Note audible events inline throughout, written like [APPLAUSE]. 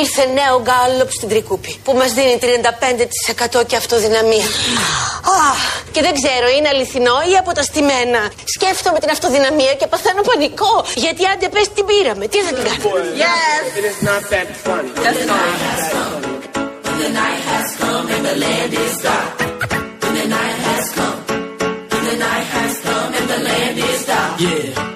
Ήρθε νέο γκάλωπ στην Τρικούπη που μας δίνει 35% και αυτοδυναμία. Αχ, και δεν ξέρω, είναι αληθινό ή αποταστημένα. Σκέφτομαι την αυτοδυναμία και παθαίνω πανικό. Γιατί άντε πες την πήραμε. Τι θα την κάνουμε. Yes. It is not that funny. That's fine. The night has come and the land is dark. The night has come. The night has come and the land is dark. Yeah.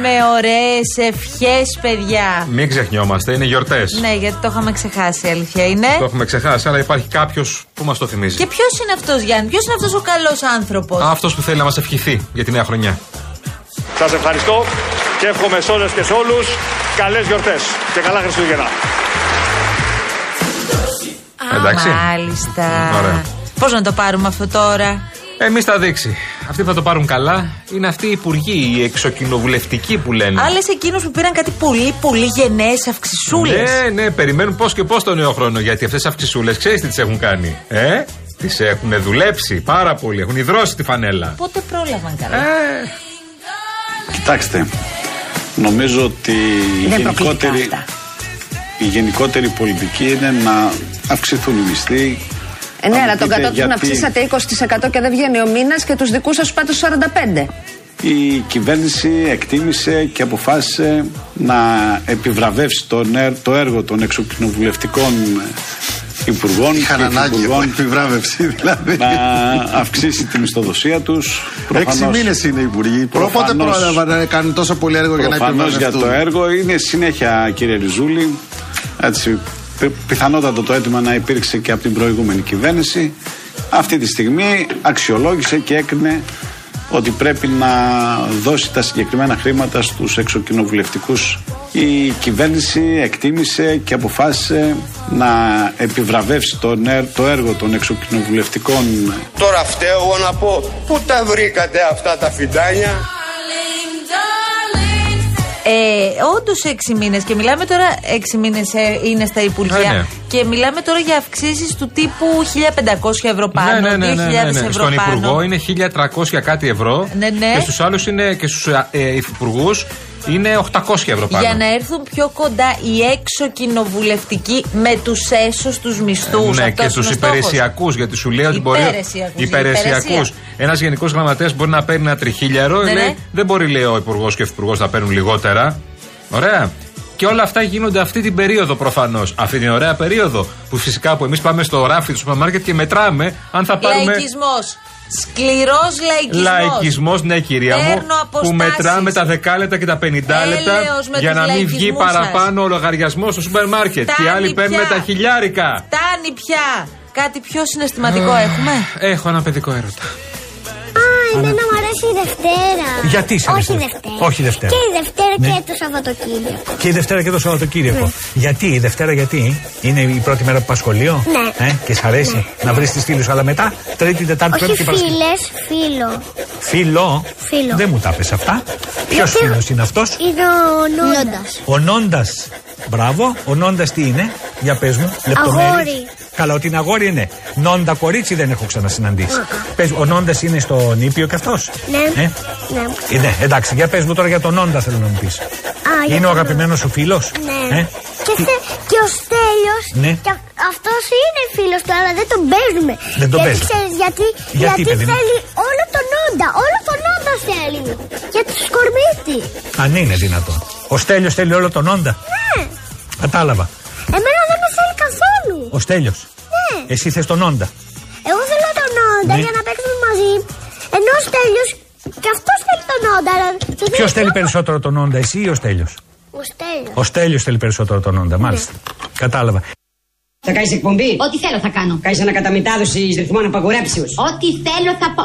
Με ωραίες ευχές παιδιά Μην ξεχνιόμαστε, είναι γιορτές. Ναι γιατί το είχαμε ξεχάσει η αλήθεια είναι Το έχουμε ξεχάσει, αλλά υπάρχει κάποιος που μας το θυμίζει. Και ποιος είναι αυτός Γιάννη, ποιος είναι αυτός ο καλός άνθρωπος; Αυτός που θέλει να μας ευχηθεί για τη νέα χρονιά. Σας ευχαριστώ και εύχομαι σε όλες και σε όλους καλές γιορτές και καλά Χριστούγεννα. Α, Εντάξει. Μάλιστα Ωραία. Πώς να το πάρουμε αυτό τώρα; Εμείς θα δείξει. Αυτοί που θα το πάρουν καλά είναι αυτοί οι υπουργοί, οι εξοκοινοβουλευτικοί που λένε. Άλλες εκείνους που πήραν κάτι πολύ πολύ γενναίες αυξησούλες Ναι, ναι, περιμένουν πώς και πώς το νέο χρόνο. Γιατί αυτές τις αυξησούλες ξέρεις τι τις έχουν κάνει. Ε, τις έχουν δουλέψει πάρα πολύ. Έχουν υδρώσει τη φανέλα. Πότε πρόλαβαν καλά; Ε, Κοιτάξτε, νομίζω ότι η Είναι προκλητικά γενικότερη, αυτά. η γενικότερη πολιτική είναι να αυξηθούν οι μισθοί. Ε, ναι, Αν αλλά τον πείτε κατώτατο να γιατί αυξήσατε 20% και δεν βγαίνει ο μήνας και τους δικούς σας πάτε στου 45. Η κυβέρνηση εκτίμησε και αποφάσισε να επιβραβεύσει το, νε- το έργο των εξοκοινοβουλευτικών υπουργών Είχαν και ανάγκη από υφυπουργών επιβράβευση δηλαδή. να αυξήσει τη μισθοδοσία τους. Έξι Προφανώς- μήνες είναι υπουργοί. Πότε Προφανώς- πρόλαβαν να κάνουν τόσο πολύ έργο για να Προφανώς για επιβραβευτούν; το έργο είναι συνέχεια κύριε Ριζούλη έτσι, πι- πιθανότατα το αίτημα να υπήρξε και από την προηγούμενη κυβέρνηση αυτή τη στιγμή αξιολόγησε και έκρινε ότι πρέπει να δώσει τα συγκεκριμένα χρήματα στους εξοκοινοβουλευτικούς η κυβέρνηση εκτίμησε και αποφάσισε να επιβραβεύσει το, νε- το έργο των εξοκοινοβουλευτικών Τώρα φταίω εγώ να πω πού τα βρήκατε αυτά τα φιντάνια; Darling, darling, Ε, Όντως έξι μήνες και μιλάμε τώρα. Έξι μήνες είναι στα Υπουργεία. Ε, ναι. Και μιλάμε τώρα για αυξήσεις του τύπου 1500 ευρώ πάνω, 2000 ευρώ ναι, Στον πάνω. Υπουργό είναι 1300 κάτι ευρώ. Ναι, ναι. Και στους άλλους είναι και στους ε, υφυπουργούς είναι 800 ευρώ πάνω. Για να έρθουν πιο κοντά οι έξω κοινοβουλευτικοί με τους έσως τους μισθούς. Ναι, και του υπηρεσιακού. Γιατί σου λέει ότι μπορεί. Υπηρεσιακούς, Υπηρεσιακού. υπηρεσία. Ένας γενικός γραμματέας μπορεί να παίρνει ένα τριχίλιαρο. Ναι, λέει, ναι. Δεν μπορεί, λέει, ο υπουργός και ο υφυπουργός να παίρνουν λιγότερα. Ωραία. Και όλα αυτά γίνονται αυτή την περίοδο προφανώς. Αυτή την ωραία περίοδο που φυσικά που εμείς πάμε στο ράφι του σούπερ μάρκετ και μετράμε αν θα πάρουμε. Λαϊκισμός. Σκληρός λαϊκισμός. Λαϊκισμός, ναι, κυρία μου. Παίρνω Που αποστάσεις. μετράμε τα δεκάλεπτα και τα πενηντάλεπτα Έλεος με για τους να μην βγει λαϊκισμούς παραπάνω ο λογαριασμός στο σούπερ μάρκετ. Και οι Φτάνει άλλοι παίρνουν πια. τα χιλιάρικα. Φτάνει πια. Κάτι πιο συναισθηματικό έχουμε; Έχω ένα παιδικό έρωτα. Εμένα μου αρέσει η Δευτέρα. Γιατί σε Όχι αρέσει η η Δευτέρα; Δευτέρα; Όχι η Δευτέρα. Και η Δευτέρα Ναι. και το Σαββατοκύριακο. Και η Δευτέρα και το Σαββατοκύριακο. Ναι. Γιατί, η Δευτέρα γιατί, είναι η πρώτη μέρα που πας σχολείο; Ναι. Ε, και σ' αρέσει να βρεις τις φίλους, αλλά μετά Τρίτη, Τετάρτη, Όχι Πέμπτη και Παρασκευή. φίλες, φίλο. Φίλο. Φίλο. Δεν μου τα πες αυτά. Ποιος Γιατί- φίλος είναι αυτός; Είναι ο Νόντας. Ο Νόντας. Μπράβο. Ο Νόντας τι είναι; Για πες μου. λεπτομέρειες. Αγόρι. Καλά, ότι είναι αγόρι είναι. Νόντα κορίτσι δεν έχω ξανασυναντήσει. Πες, ο Νόντας είναι στο νήπιο και αυτός; Ναι. Ε; Ναι. Ε, ναι, εντάξει, για πες μου τώρα για τον Νόντα θέλω να μου πεις. για Είναι ο τον αγαπημένος σου φίλος; Ναι. Ε; Και, θε, και ο Στέλιος Ναι. και Αυτός είναι φίλος του, αλλά δεν τον παίζουμε. Δεν τον γιατί παίζουμε. ξέρεις γιατί, Γιατί, παιδί μου; θέλει όλο τον όντα. Όλο τον όντα θέλει. Για του σκορμίτη. Αν είναι δυνατό. Ο Στέλιος θέλει όλο τον όντα. Ναι. Κατάλαβα. Εμένα δεν με θέλει καθόλου. Ο Στέλιος. Ναι. Εσύ θες τον όντα. Εγώ θέλω τον όντα Ναι. για να παίξουμε μαζί. Ενώ ο Στέλιος και αυτός θέλει τον όντα. αλλά το Ποιος θέλει μόνο- περισσότερο τον όντα, εσύ ή ο Στέλιος; Ο Στέλιος. Ο Στέλιος θέλει περισσότερο τον όντα, μάλιστα. Κατάλαβα. Θα κάνεις εκπομπή; Ό,τι θέλω θα κάνω. Κάνεις ανακαταμετάδοση ρυθμών απαγορέψεω. Ό,τι θέλω θα πω.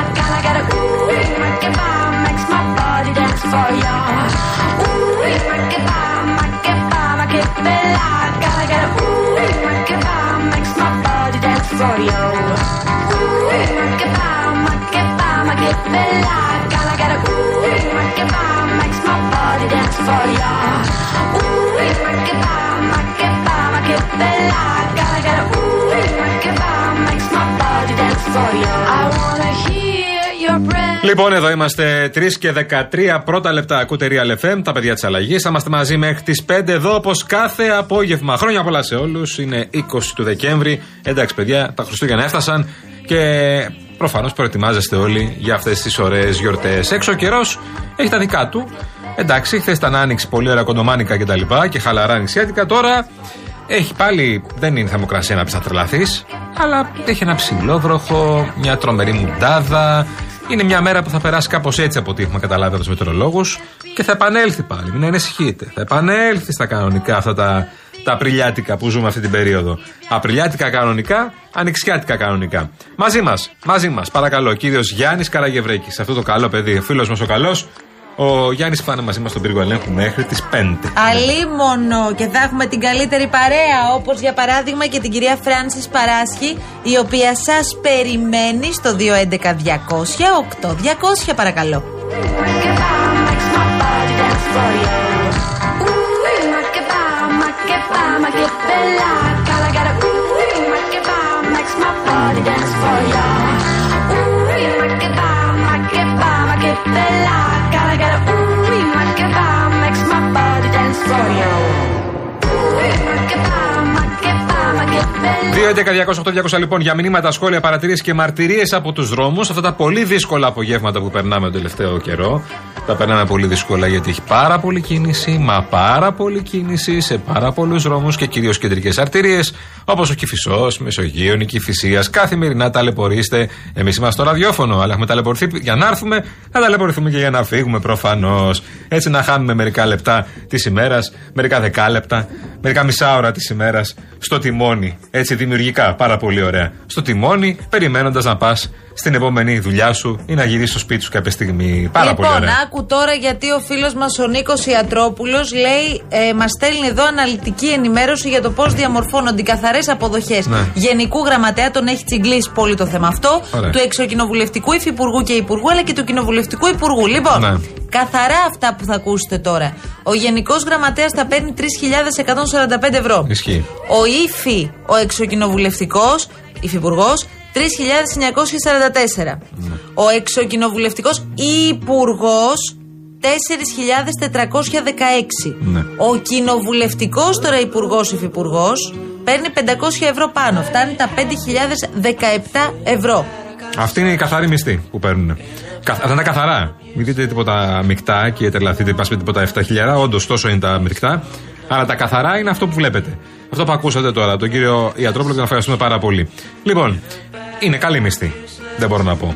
For euforia Uy, make it bomb, make it bomb, make it bella Gotta get it, uy, make it bomb Makes my body dance for you Uy, make it bomb, make it bomb, make it bella Gotta get it, uy, make it bomb Makes my body dance for you Uy, make it bomb, make it bomb, make it bella Gotta get it, uy, make it bomb Makes my body dance for you I wanna hear Λοιπόν, εδώ είμαστε 3 και 13 πρώτα λεπτά. Ακούτε Real FM, τα παιδιά της αλλαγής. Θα είμαστε μαζί μέχρι τις 5 εδώ, όπως κάθε απόγευμα. Χρόνια πολλά σε όλους. Είναι 20 του Δεκέμβρη. Εντάξει, παιδιά, τα Χριστούγεννα έφτασαν και προφανώς προετοιμάζεστε όλοι για αυτές τις ωραίες γιορτές. Έξω ο καιρός έχει τα δικά του. Εντάξει, χθες ήταν άνοιξη, πολύ ωραία κοντομάνικα κτλ. Και, και χαλαρά νησιάτικα. Τώρα έχει πάλι, δεν είναι θερμοκρασία να πεις να τρελαθείς, αλλά έχει ένα ψηλόβροχο, μια τρομερή μουντάδα. Είναι μια μέρα που θα περάσει κάπως έτσι από ό,τι έχουμε καταλάβει από τους μετεωρολόγους και θα επανέλθει πάλι. Μην ανησυχείτε. Θα επανέλθει στα κανονικά αυτά τα, τα απριλιάτικα που ζούμε αυτή την περίοδο. Απριλιάτικα κανονικά, ανοιξιάτικα κανονικά. Μαζί μας, μαζί μας, παρακαλώ, κύριος Γιάννης Καραγευρέκης. Αυτό το καλό παιδί, ο φίλος μας ο καλός. Ο Γιάννης θα είναι μαζί μας στον πύργο ελέγχου μέχρι τις 5. Αλίμονο και θα έχουμε την καλύτερη παρέα όπως για παράδειγμα και την κυρία Φράνσις Παράσχη η οποία σας περιμένει στο 211 200 8200 παρακαλώ. Ooh, 211-200-8200 λοιπόν για μηνύματα, σχόλια, παρατηρήσεις και μαρτυρίες από τους δρόμους. Αυτά τα πολύ δύσκολα απογεύματα που περνάμε τον τελευταίο καιρό. Τα περνάμε πολύ δύσκολα γιατί έχει πάρα πολλή κίνηση, μα πάρα πολλή κίνηση σε πάρα πολλούς δρόμους και κυρίως κεντρικές αρτηρίες όπως ο Κυφισός, Μεσογείων, η Κυφυσία. Καθημερινά ταλαιπωρείστε. Εμείς είμαστε στο ραδιόφωνο, αλλά έχουμε ταλαιπωρηθεί για να έρθουμε, θα ταλαιπωρηθούμε και για να φύγουμε προφανώς. Έτσι να χάνουμε μερικά λεπτά της ημέρας, μερικά δεκάλεπτα, μερικά μισά ώρα της ημέρας στο τιμόνι. Έτσι δημιουργικά, πάρα πολύ ωραία. Στο τιμόνι, περιμένοντας να πας στην επόμενη δουλειά σου ή να γυρίσεις στο σπίτι σου κάποια στιγμή. Πάρα λοιπόν, πολύ ωραία. άκου τώρα γιατί ο φίλος μας ο Νίκος Ιατρόπουλος λέει: ε, Μας στέλνει εδώ αναλυτική ενημέρωση για το πώς διαμορφώνονται οι καθαρές αποδοχές Ναι. Γενικού Γραμματέα. Τον έχει τσιγκλίσει πολύ το θέμα αυτό. Ωραία. Του Εξοκοινοβουλευτικού Υφυπουργού και Υπουργού, αλλά και του Κοινοβουλευτικού Υπουργού. Λοιπόν, Ναι. καθαρά αυτά που θα ακούσετε τώρα. Ο Γενικός Γραμματέας θα παίρνει 3.145 ευρώ. Ισχύει. Ο Ήφη, ο Εξοκοινοβουλευτικό Υφυπουργός, 3.944. Ο Εξοκοινοβουλευτικός Υπουργός, 4.416. Ναι. Ο κοινοβουλευτικός τώρα Υπουργός Υφυπουργός παίρνει 500 ευρώ πάνω. Φτάνει τα 5.017 ευρώ. Αυτή είναι η καθαροί μισθοί που παίρνουν. Κα- Αυτά είναι καθαρά. Μην δείτε τίποτα μεικτά και τρελαθείτε, πας με τίποτα 7.000. Όντως τόσο είναι τα μεικτά. Αλλά τα καθαρά είναι αυτό που βλέπετε. Αυτό που ακούσατε τώρα, τον κύριο Ιατρόπουλο, και να ευχαριστούμε πάρα πολύ. Λοιπόν, είναι καλοί μισθοί. Δεν μπορώ να πω.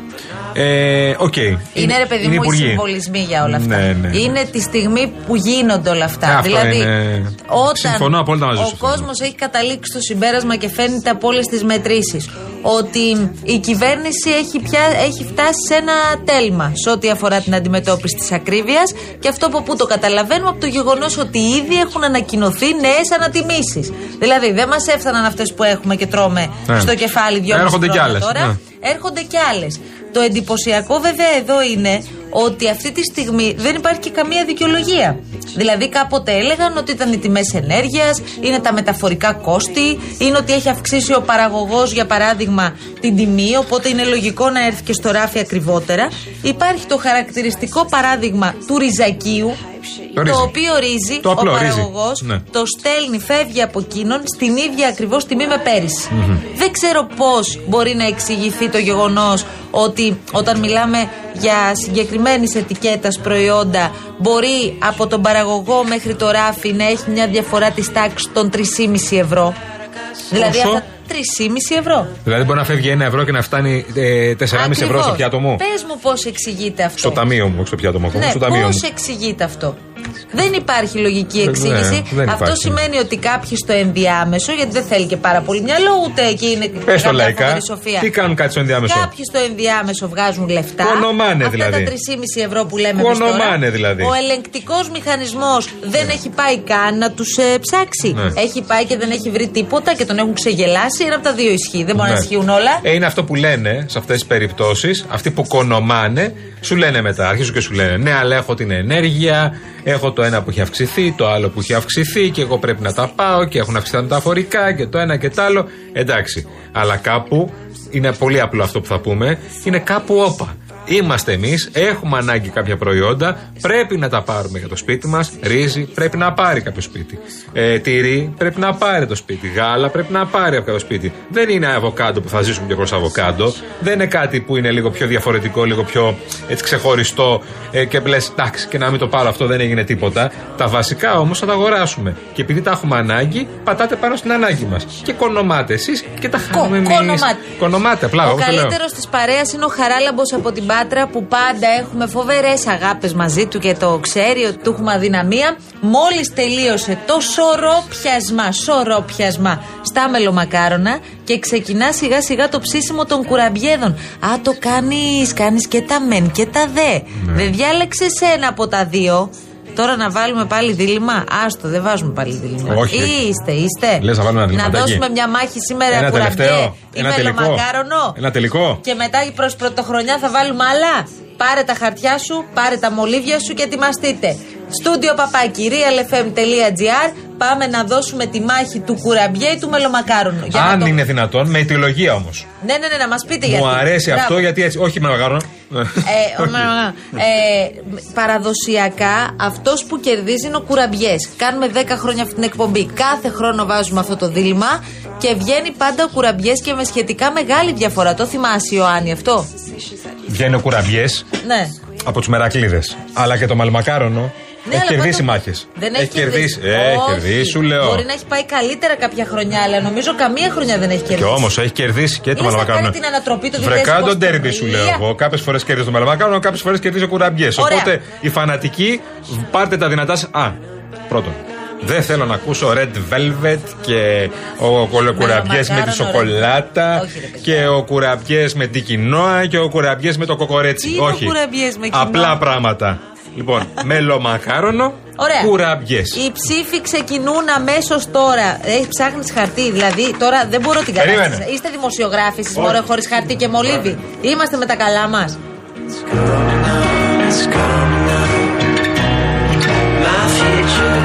Ε, Οκ. Είναι ρε παιδί μου οι υπουργοί. συμβολισμοί για όλα αυτά. Ναι, ναι. Είναι τη στιγμή που γίνονται όλα αυτά. Ε, αυτό δηλαδή, είναι- όταν Συμφωνώ απόλυτα μαζί ο σου. κόσμος έχει καταλήξει στο συμπέρασμα και φαίνεται από όλες τις μετρήσεις ότι η κυβέρνηση έχει, πια, έχει φτάσει σε ένα τέλμα σε ό,τι αφορά την αντιμετώπιση της ακρίβειας και αυτό από πού το καταλαβαίνουμε από το γεγονός ότι ήδη έχουν ανακοινωθεί νέες ανατιμήσεις. Δηλαδή δεν μας έφταναν αυτές που έχουμε και τρώμε Ναι. στο κεφάλι δυο Έρχονται κι άλλες, τώρα. ναι. Έρχονται και άλλες. Το εντυπωσιακό βέβαια εδώ είναι ότι αυτή τη στιγμή δεν υπάρχει και καμία δικαιολογία. Δηλαδή κάποτε έλεγαν ότι ήταν οι τιμές ενέργειας, είναι τα μεταφορικά κόστη, είναι ότι έχει αυξήσει ο παραγωγός για παράδειγμα την τιμή, οπότε είναι λογικό να έρθει και στο ράφι ακριβότερα. Υπάρχει το χαρακτηριστικό παράδειγμα του ριζακίου, Το ρύζι. το οποίο ρύζι, Το απλό ο ρύζι. παραγωγός Ναι. το στέλνει, φεύγει από εκείνον στην ίδια ακριβώς τιμή με πέρυσι. Μμμ. Δεν ξέρω πώς μπορεί να εξηγηθεί το γεγονός ότι όταν μιλάμε για συγκεκριμένης ετικέτας προϊόντα, μπορεί από τον παραγωγό μέχρι το ράφι να έχει μια διαφορά της τάξης των 3,5 ευρώ. Δηλαδή Πόσο; αυτά 3,5 ευρώ. Δηλαδή μπορεί να φεύγει ένα ευρώ και να φτάνει ε, 4,5 ευρώ στο πιάτο μου. Πες μου πώς εξηγείται αυτό. Στο ταμείο μου, όχι στο πιάτο μου. ακόμα, Ναι, στο ταμείο πώς μου. εξηγείται αυτό. Δεν υπάρχει λογική Ναι, εξήγηση. δεν αυτό υπάρχει. σημαίνει ότι κάποιοι στο ενδιάμεσο, γιατί δεν θέλει και πάρα πολύ μυαλό, ούτε εκεί είναι Πες το καμιά λαϊκά. φοβερή σοφία. Τι κάνουν κάτι στο ενδιάμεσο; Κάποιοι στο ενδιάμεσο βγάζουν λεφτά. Κονομάνε Αυτά δηλαδή. τα 3,5 ευρώ που λέμε εμείς Κονομάνε τώρα. δηλαδή. Ο ελεγκτικός μηχανισμός δεν έχει πάει καν να τους ψάξει. Ναι. Έχει πάει και δεν έχει βρει τίποτα και τον έχουν ξεγελάσει. Ένα από τα δύο ισχύει. Δεν μπορεί να Ναι. ισχύουν όλα. Ε, είναι αυτό που λένε σε αυτές τις περιπτώσεις, αυτοί που κονομάνε, σου λένε μετά, αρχίζουν και σου λένε Ναι, αλλά έχω την ενέργεια, έχω το ένα που έχει αυξηθεί, το άλλο που έχει αυξηθεί και εγώ πρέπει να τα πάω και έχουν αυξηθεί τα μεταφορικά και το ένα και το άλλο. Εντάξει. Αλλά κάπου είναι πολύ απλό αυτό που θα πούμε, είναι κάπου όπα. Είμαστε εμείς, έχουμε ανάγκη κάποια προϊόντα, πρέπει να τα πάρουμε για το σπίτι μας. Ρύζι πρέπει να πάρει κάποιο σπίτι. Ε, τυρί πρέπει να πάρει το σπίτι. Γάλα πρέπει να πάρει από κάποιο σπίτι. Δεν είναι αβοκάντο που θα ζήσουμε και χωρί αβοκάντο. Δεν είναι κάτι που είναι λίγο πιο διαφορετικό, λίγο πιο έτσι ξεχωριστό ε, και λες, εντάξει, και να μην το πάρω αυτό δεν έγινε τίποτα. Τα βασικά όμως θα τα αγοράσουμε. Και επειδή τα έχουμε ανάγκη, πατάτε πάνω στην ανάγκη μας. Και κονομάτε εσείς και τα χάνουμε εμείς. κονομάτε. Κονομάτε, απλά. Ο εγώ το λέω. καλύτερος της παρέας είναι ο Χαράλαμπος από την Πάτρα που πάντα έχουμε φοβερές αγάπες μαζί του και το ξέρει ότι του έχουμε αδυναμία. Μόλις τελείωσε το σωρόπιασμα, σωρόπιασμα στα μελομακάρονα και ξεκινά σιγά σιγά το ψήσιμο των κουραμπιέδων. Α, το κάνεις, κάνεις και τα μεν και τα δε. Ναι. Δεν διάλεξες ένα από τα δύο. Τώρα να βάλουμε πάλι δίλημα; Άστο, δεν βάζουμε πάλι δίλημα. Όχι. Είστε, είστε. Λες να βάλουμε ένα διληματάκι. δώσουμε μια μάχη σήμερα Ένα κουραμπιέ τελευταίο. ή Ένα τελικό. μελομακάρονο. Ένα τελικό. Και μετά προς πρωτοχρονιά θα βάλουμε άλλα. Πάρε τα χαρτιά σου, πάρε τα μολύβια σου και ετοιμαστείτε. Στούντιο παπάκι, realfm.gr. Πάμε να δώσουμε τη μάχη του κουραμπιέ ή του μελομακάρονου. Για Αν να το... είναι δυνατόν, με αιτιολογία όμως. Ναι, ναι, ναι, να μας πείτε γιατί. Μου αρέσει Μπράβο. αυτό γιατί έτσι. Όχι με μαγάρο. Ε, ο- ε, παραδοσιακά αυτός που κερδίζει είναι ο κουραμπιές. Κάνουμε 10 χρόνια αυτή την εκπομπή. Κάθε χρόνο βάζουμε αυτό το δίλημα και βγαίνει πάντα ο κουραμπιές και με σχετικά μεγάλη διαφορά. Το θυμάσαι, Ιωάννη, αυτό; Βγαίνει ο κουραμπιές Ναι. από τους μερακλείδες. Αλλά και το μαλμακάρονο Ναι, έχει αλλά κερδίσει πάντως μάχες. Δεν έχει, κερδίσει. Ε, Όχι. έχει κερδίσει, σου λέω. Μπορεί να έχει πάει καλύτερα κάποια χρονιά, αλλά νομίζω καμία χρονιά δεν έχει Και κερδίσει. όμως έχει κερδίσει και το Λες να μαλμακάρονο. κάνει την ανατροπή του Βρε κάτω 2023. ντέρμπι σου λέω εγώ. Κάποιες φορές κερδίζει το μαλμακάρονο, κάποιες φορές κερδίζει ο κουραμπιές. Ωραία. Οπότε οι φανατικοί πάρτε τα δυνατά σας. Α, πρώτον. Δεν θέλω να ακούσω Red Velvet και ο κολοκουραμπιέ με τη Μελομακάρονο, σοκολάτα Όχι, ρε παιδιά. και ο κουραμπιές με την κοινόα και ο κουραμπιές με το κοκορέτσι. Τι είναι ο Όχι. κουραμπιές με κοινόα; Απλά πράγματα. Λοιπόν, μελομακάρονο, Ωραία. κουραμπιές. Οι ψήφοι ξεκινούν αμέσως τώρα. Έχει ψάχνεις χαρτί, δηλαδή τώρα δεν μπορώ την Περίμενε. κατάσταση. Είστε δημοσιογράφοι, εσεί Όχι. μόνο χωρίς χαρτί και μολύβι. Είμαστε με τα καλά μας. It's coming up. My future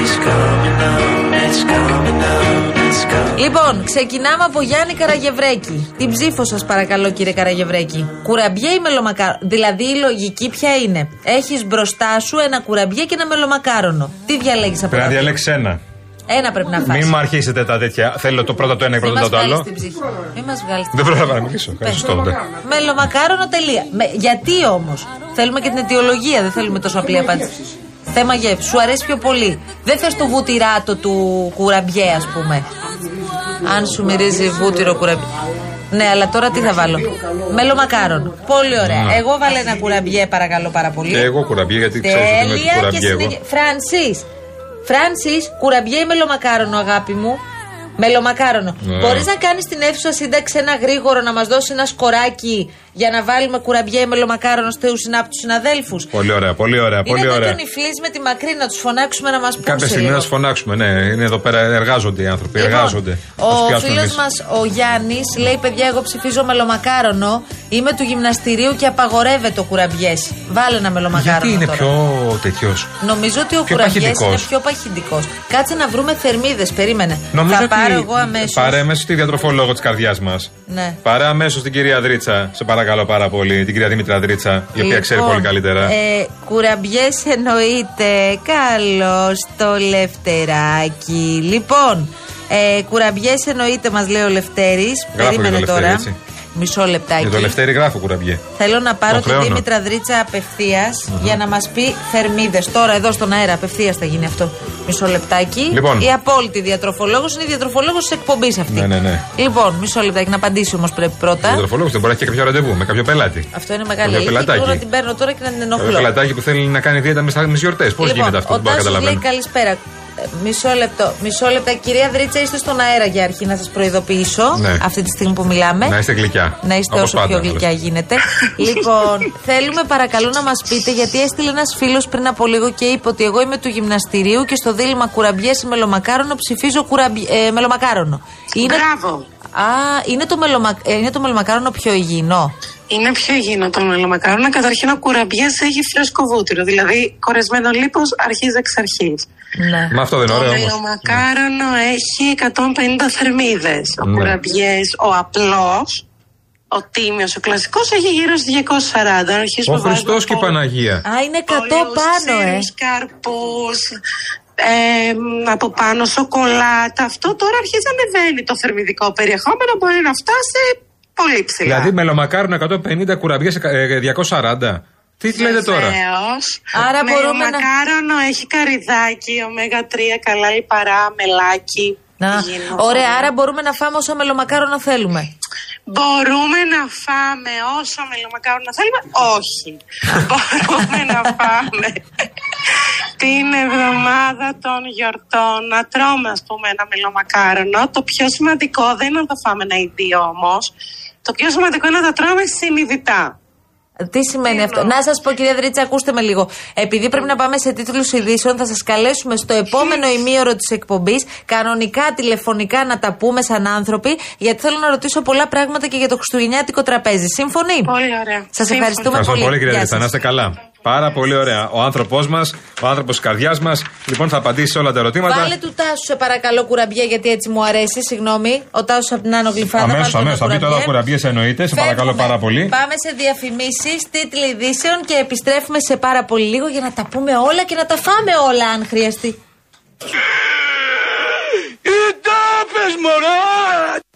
is coming up. It's coming up. It's coming Λοιπόν, ξεκινάμε από Γιάννη Καραγευρέκη. Την ψήφο σας, παρακαλώ, κύριε Καραγευρέκη; Κουραμπιέ ή μελομακάρονο. Δηλαδή η λογική ποια είναι; Έχεις μπροστά σου ένα κουραμπιέ και ένα μελομακάρονο. Τι διαλέγεις από Πρέπει να τα δύο; διαλέξεις ένα. Ένα πρέπει να φας. Μην μου αρχίσετε τα τέτοια. Θέλω το πρώτο το ένα και Μην πρώτο μας το βγάλεις άλλο. την ψυχή. Μην μας βγάλεις Δεν πρόλαβα να μιλήσω. Πες. Σωστό. ναι. Μελομακάρονο τελεία. Με, γιατί όμως; Θέλουμε και την αιτιολογία, δεν θέλουμε τόσο απλή απάντηση. Θέμα γεύση. Σου αρέσει πιο πολύ. Δεν θες το βουτυράτο του κουραμπιέ, ας πούμε. Αν σου μυρίζει βούτυρο κουραμπιέ. Ναι, αλλά τώρα τι θα βάλω. Μελομακάρον. Πολύ ωραία. Ναι. Εγώ βάλε ένα κουραμπιέ, παρακαλώ πάρα πολύ. Και εγώ κουραμπιέ, γιατί ξέρω ότι είμαι Τέλεια και κουραμπιέ εγώ. συνεχι... Φρανσίς. Φρανσίς, κουραμπιέ ή μελομακάρονο, αγάπη μου; Μελομακάρονο. Ναι. Μπορείς να κάνεις στην αίθουσα σύνταξη ένα γρήγορο να μας δώσεις ένα σκοράκι για να βάλουμε κουραμπιέ ή μελομακάρονο στους από τους συναδέλφους. Πολύ ωραία, πολύ ωραία, Είναι πολύ εδώ ωραία. και ο Νιφλής με τη μακρύ να τους φωνάξουμε να μας πούν. Κάποια σε στιγμή λίγο. να σου φωνάξουμε, ναι. Είναι εδώ πέρα, εργάζονται οι άνθρωποι. Λοιπόν, εργάζονται. Θα τους Ο πιάσουμε φίλος εμείς. μας, ο Γιάννης, λέει: Παιδιά, εγώ ψηφίζω μελομακάρονο. Είμαι του γυμναστηρίου και απαγορεύεται ο κουραμπιές. Βάλε ένα μελομακάρονο. Γιατί είναι τώρα. πιο τέτοιος; Νομίζω ότι ο πιο κουραμπιές είναι παχυντικός. πιο παχυντικός. Κάτσε να βρούμε θερμίδες, περίμενε. Νομίζω Θα ότι πάρω εγώ αμέσως. Πάρε αμέσω τη διατροφολόγο της καρδιάς μας. Ναι. Πάρε αμέσως την κυρία Δρίτσα, σε παρακαλώ πάρα πολύ. Την κυρία Δήμητρα Δρίτσα, η οποία ξέρει Λοιπόν, πολύ καλύτερα. Ε, κουραμπιές εννοείται. Καλώς το Λευτεράκι. Λοιπόν, ε, κουραμπιές εννοείται, μας λέει ο Λευτέρης. Γράφω για Περίμενε το Λευτέρη, τώρα. έτσι. Μισό λεπτάκι. Για το Λευτέρη γράφω κουραμπιέ. Θέλω να πάρω Τον τη χρεώνω. Δήμητρα Δρίτσα απευθείας για να μας πει θερμίδες. Τώρα, εδώ στον αέρα, απευθείας θα γίνει αυτό. Μισό λεπτάκι. Λοιπόν. Η απόλυτη διατροφολόγος είναι η διατροφολόγος της εκπομπής αυτή. Ναι, ναι, ναι. Λοιπόν, μισό λεπτάκι να απαντήσει όμως πρέπει Ο πρώτα. διατροφολόγος δεν μπορεί να έχει και κάποιο ραντεβού με κάποιο πελάτη. Αυτό είναι μεγάλη Κάποιο αλήθεια. και Εγώ να πελατάκι. την παίρνω τώρα και να την Κάποιο ενοχλώ. πελατάκι που θέλει να κάνει δίαιτα με τι γιορτές. Πώς λοιπόν, γίνεται αυτό, ο δεν μπορώ να Τάσος λέει καταλαβαίνω. καλησπέρα. Ε, Μισό λεπτό. Μισό λεπτό. Κυρία Δρίτσα, είστε στον αέρα για αρχή να σας προειδοποιήσω. Ναι. Αυτή τη στιγμή που μιλάμε. Να είστε γλυκιά. Να είστε Όπως όσο πάντα, πιο γλυκιά άλλωστε. γίνεται. [LAUGHS] λοιπόν, θέλουμε παρακαλώ να μας πείτε, γιατί έστειλε ένας φίλος πριν από λίγο και είπε ότι εγώ είμαι του γυμναστηρίου και στο δίλημα κουραμπιές ή μελομακάρονο ψηφίζω κουραμπι... ε, μελομακάρονο. Είναι... Μπράβο. Α, είναι το, μελομα... ε, είναι το μελομακάρονο πιο υγιεινό. Είναι πιο υγιεινό το μελομακάρονα. Καταρχήν ο κουραμπιές έχει φρέσκο βούτυρο. Δηλαδή, κορεσμένο λίπος αρχίζει εξ αρχής. Ναι. Μα αυτό δεν είναι Το ωραίο όμω. μελομακάρονο έχει 150 θερμίδες. Ο Ναι. κουραμπιές, ο απλός, ο τίμιος, ο κλασικός έχει γύρω στου 240. Αν αρχίσουμε Ο Χριστός και η Παναγία. Α, είναι 100 πάνω, ε. καρπούς, ε, από πάνω σοκολάτα. Αυτό τώρα αρχίζει να ανεβαίνει το θερμιδικό περιεχόμενο. Μπορεί να φτάσει πολύ ψηλά. Δηλαδή μελομακάρονο 150 κουραμπιές 240. Τι λέτε τώρα; Βεβαίως. Άρα Με μπορούμε να- μακάρονο έχει καριδάκι, ωμέγα 3, καλά λιπαρά, μελάκι. Να. υγιεινό. Ωραία, άρα μπορούμε να φάμε όσα μελομακάρονα θέλουμε. Μπορούμε να φάμε όσο μελομακάρονα θέλουμε; Όχι. [LAUGHS] Μπορούμε να φάμε την εβδομάδα των γιορτών να τρώμε ας πούμε ένα μελομακάρονο. Το πιο σημαντικό δεν είναι να τα φάμε ένα ίδιο όμως. Το πιο σημαντικό είναι να τα τρώμε συνειδητά. Τι σημαίνει αυτό; Να σας πω, κυρία Δρίτσα, ακούστε με λίγο. Επειδή πρέπει να πάμε σε τίτλους ειδήσεων, θα σας καλέσουμε στο επόμενο ημίωρο της εκπομπής, κανονικά τηλεφωνικά να τα πούμε σαν άνθρωποι, γιατί θέλω να ρωτήσω πολλά πράγματα και για το χριστουγεννιάτικο τραπέζι. Σύμφωνοι; Πολύ ωραία. Σας ευχαριστούμε Ευχαριστώ πολύ. πολύ, κυρία Γεια Δρίτσα. σας. Να είστε καλά. Πάρα πολύ ωραία. Ο άνθρωπός μας, ο άνθρωπος της καρδιάς μας, λοιπόν θα απαντήσει σε όλα τα ερωτήματα. Βάλε του Τάσου, σε παρακαλώ, κουραμπιέ, γιατί έτσι μου αρέσει. Συγγνώμη. Ο Τάσο από την Άνω Γλυφάδα. Αμέσως, βάζει ένα αμέσω. Θα πει τώρα κουραμπιέ. κουραμπιές εννοείται. Σε Φεύγουμε. παρακαλώ πάρα πολύ. Πάμε σε διαφημίσεις, τίτλοι ειδήσεων και επιστρέφουμε σε πάρα πολύ λίγο για να τα πούμε όλα και να τα φάμε όλα, αν χρειαστεί. Οι τάπες μωρέ